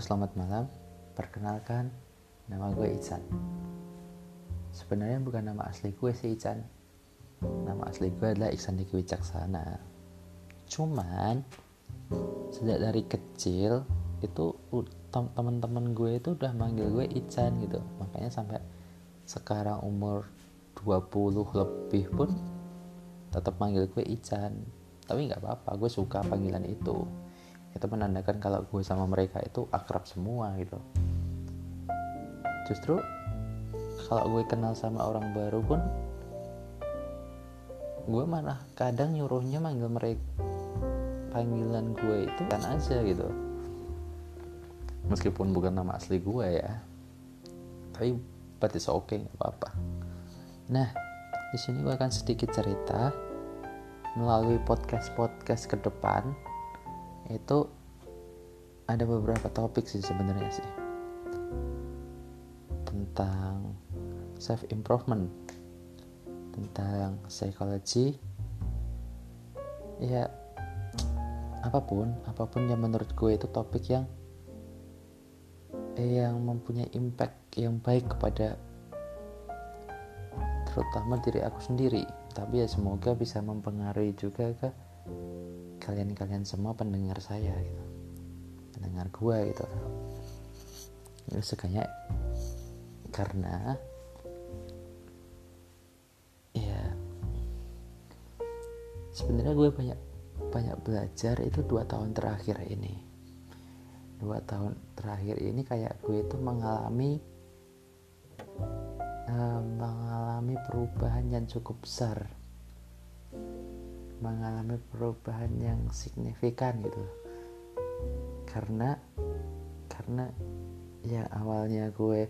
Selamat malam. Perkenalkan, nama gue Ican. Sebenarnya bukan nama asli gue sih Ican. Nama asli gue adalah Iksan Diki Wicaksana. Cuman sejak dari kecil itu teman-teman gue itu udah manggil gue Ican gitu. Makanya sampai sekarang umur 20 lebih pun tetap manggil gue Ican. Tapi nggak apa-apa, gue suka panggilan itu itu menandakan kalau gue sama mereka itu akrab semua gitu. Justru kalau gue kenal sama orang baru pun gue malah kadang nyuruhnya manggil mereka panggilan gue itu kan aja gitu. Meskipun bukan nama asli gue ya tapi but it's okay nggak apa-apa. Nah di sini gue akan sedikit cerita melalui podcast podcast ke depan itu ada beberapa topik sih sebenarnya sih. Tentang self improvement tentang psikologi. Ya apa pun apa pun yang menurut gue itu topik yang yang mempunyai impact yang baik kepada terutama diri aku sendiri. Tapi ya semoga bisa mempengaruhi juga ke kalian-kalian semua pendengar saya gitu. Pendengar gue gitu. Ya sukanya karena ya sebenarnya gue banyak banyak belajar itu dua tahun terakhir ini. Dua tahun terakhir ini kayak gue itu mengalami uh, mengalami perubahan yang cukup besar mengalami perubahan yang signifikan gitu. Karena karena ya awalnya gue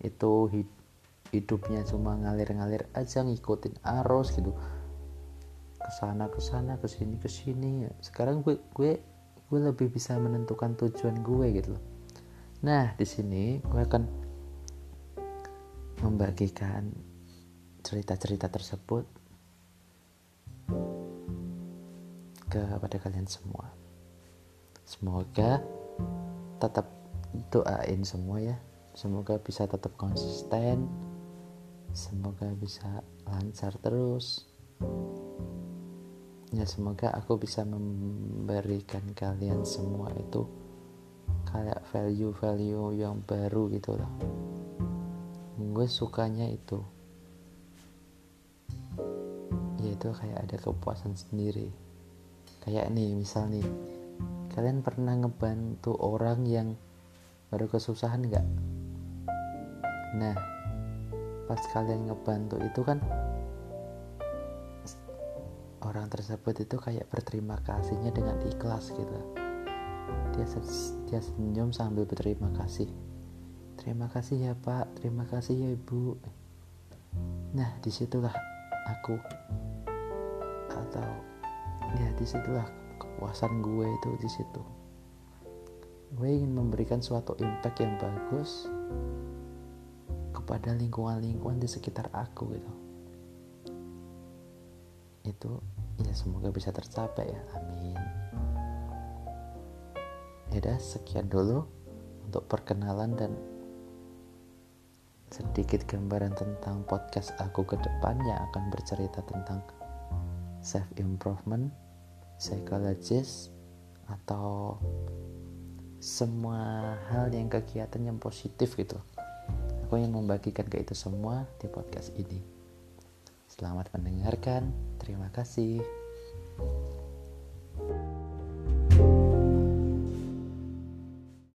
itu hidupnya cuma ngalir-ngalir aja ngikutin arus gitu. Ke sana ke sana ke sini ke sini. Sekarang gue gue gue lebih bisa menentukan tujuan gue gitu nah di sini gue akan membagikan cerita-cerita tersebut kepada kalian semua. Semoga tetap doain semua ya. Semoga bisa tetap konsisten. Semoga bisa lancar terus. Ya semoga aku bisa memberikan kalian semua itu kayak value-value yang baru gitu loh. Gue sukanya itu. Yaitu kayak ada kepuasan sendiri kayak nih misal nih kalian pernah ngebantu orang yang baru kesusahan nggak? Nah pas kalian ngebantu itu kan orang tersebut itu kayak berterima kasihnya dengan ikhlas gitu. Dia dia senyum sambil berterima kasih. Terima kasih ya pak. Terima kasih ya ibu. Nah di situlah aku atau ya di situlah kepuasan gue itu di situ. Gue ingin memberikan suatu impact yang bagus kepada lingkungan-lingkungan di sekitar aku gitu. Itu ya semoga bisa tercapai ya. Amin. Ya sekian dulu untuk perkenalan dan sedikit gambaran tentang podcast aku ke depan yang akan bercerita tentang self improvement psychologist atau semua hal yang kegiatan yang positif gitu. Aku ingin membagikan ke itu semua di podcast ini. Selamat mendengarkan. Terima kasih. thank you